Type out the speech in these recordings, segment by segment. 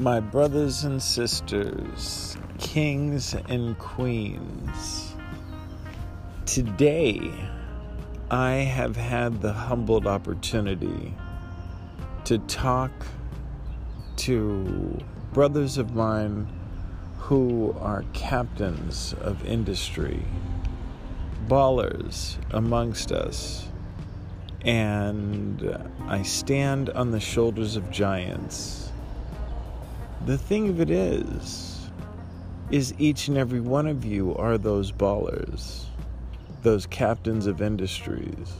my brothers and sisters, kings and queens. Today, I have had the humbled opportunity to talk to brothers of mine who are captains of industry, ballers amongst us, and I stand on the shoulders of giants the thing of it is, is each and every one of you are those ballers, those captains of industries,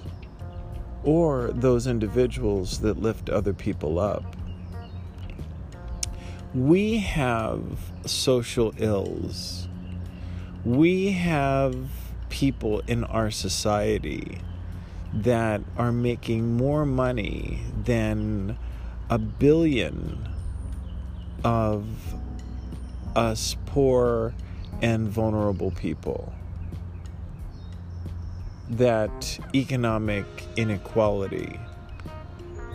or those individuals that lift other people up. We have social ills. We have people in our society that are making more money than a billion of us poor and vulnerable people. That economic inequality.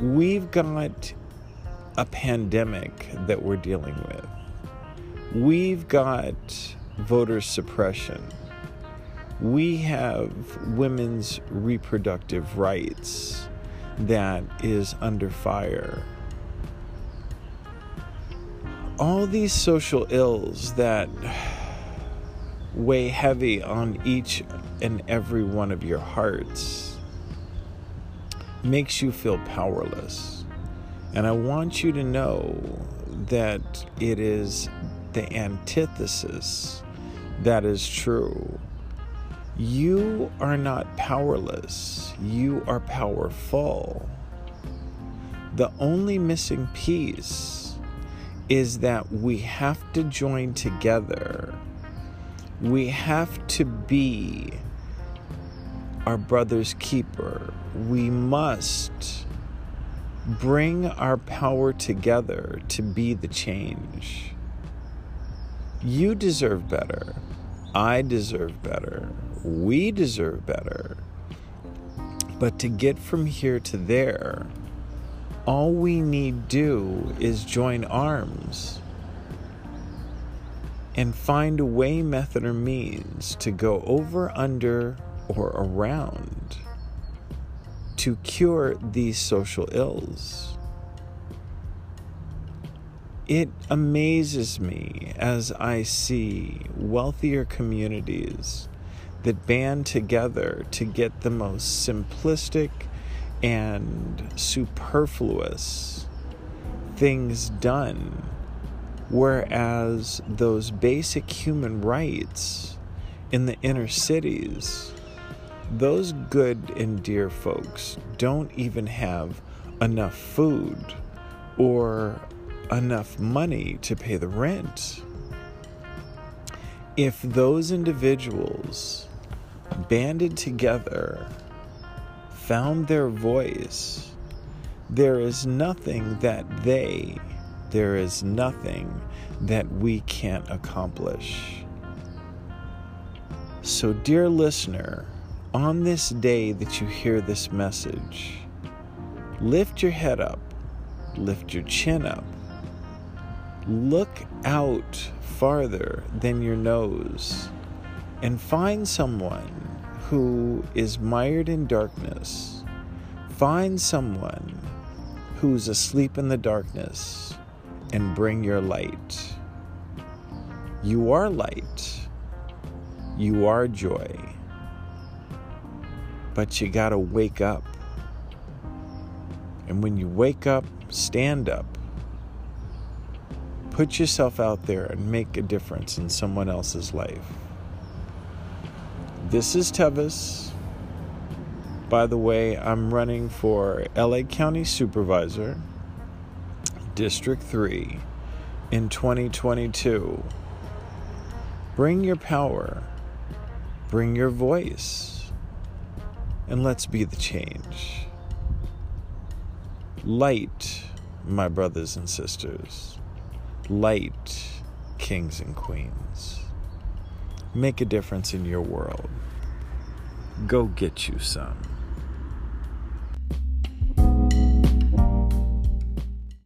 We've got a pandemic that we're dealing with. We've got voter suppression. We have women's reproductive rights that is under fire all these social ills that weigh heavy on each and every one of your hearts makes you feel powerless. And I want you to know that it is the antithesis that is true. You are not powerless, you are powerful. The only missing piece is that we have to join together. We have to be our brother's keeper. We must bring our power together to be the change. You deserve better. I deserve better. We deserve better. But to get from here to there, all we need do is join arms and find a way, method, or means to go over, under, or around to cure these social ills. It amazes me as I see wealthier communities that band together to get the most simplistic and superfluous things done, whereas those basic human rights in the inner cities, those good and dear folks don't even have enough food or enough money to pay the rent. If those individuals banded together found their voice, there is nothing that they, there is nothing that we can't accomplish. So, dear listener, on this day that you hear this message, lift your head up, lift your chin up, look out farther than your nose, and find someone who is mired in darkness, find someone who's asleep in the darkness and bring your light. You are light. You are joy. But you got to wake up. And when you wake up, stand up. Put yourself out there and make a difference in someone else's life. This is Tevis. By the way, I'm running for LA County Supervisor, District 3, in 2022. Bring your power, bring your voice, and let's be the change. Light, my brothers and sisters. Light, kings and queens. Make a difference in your world. Go get you some.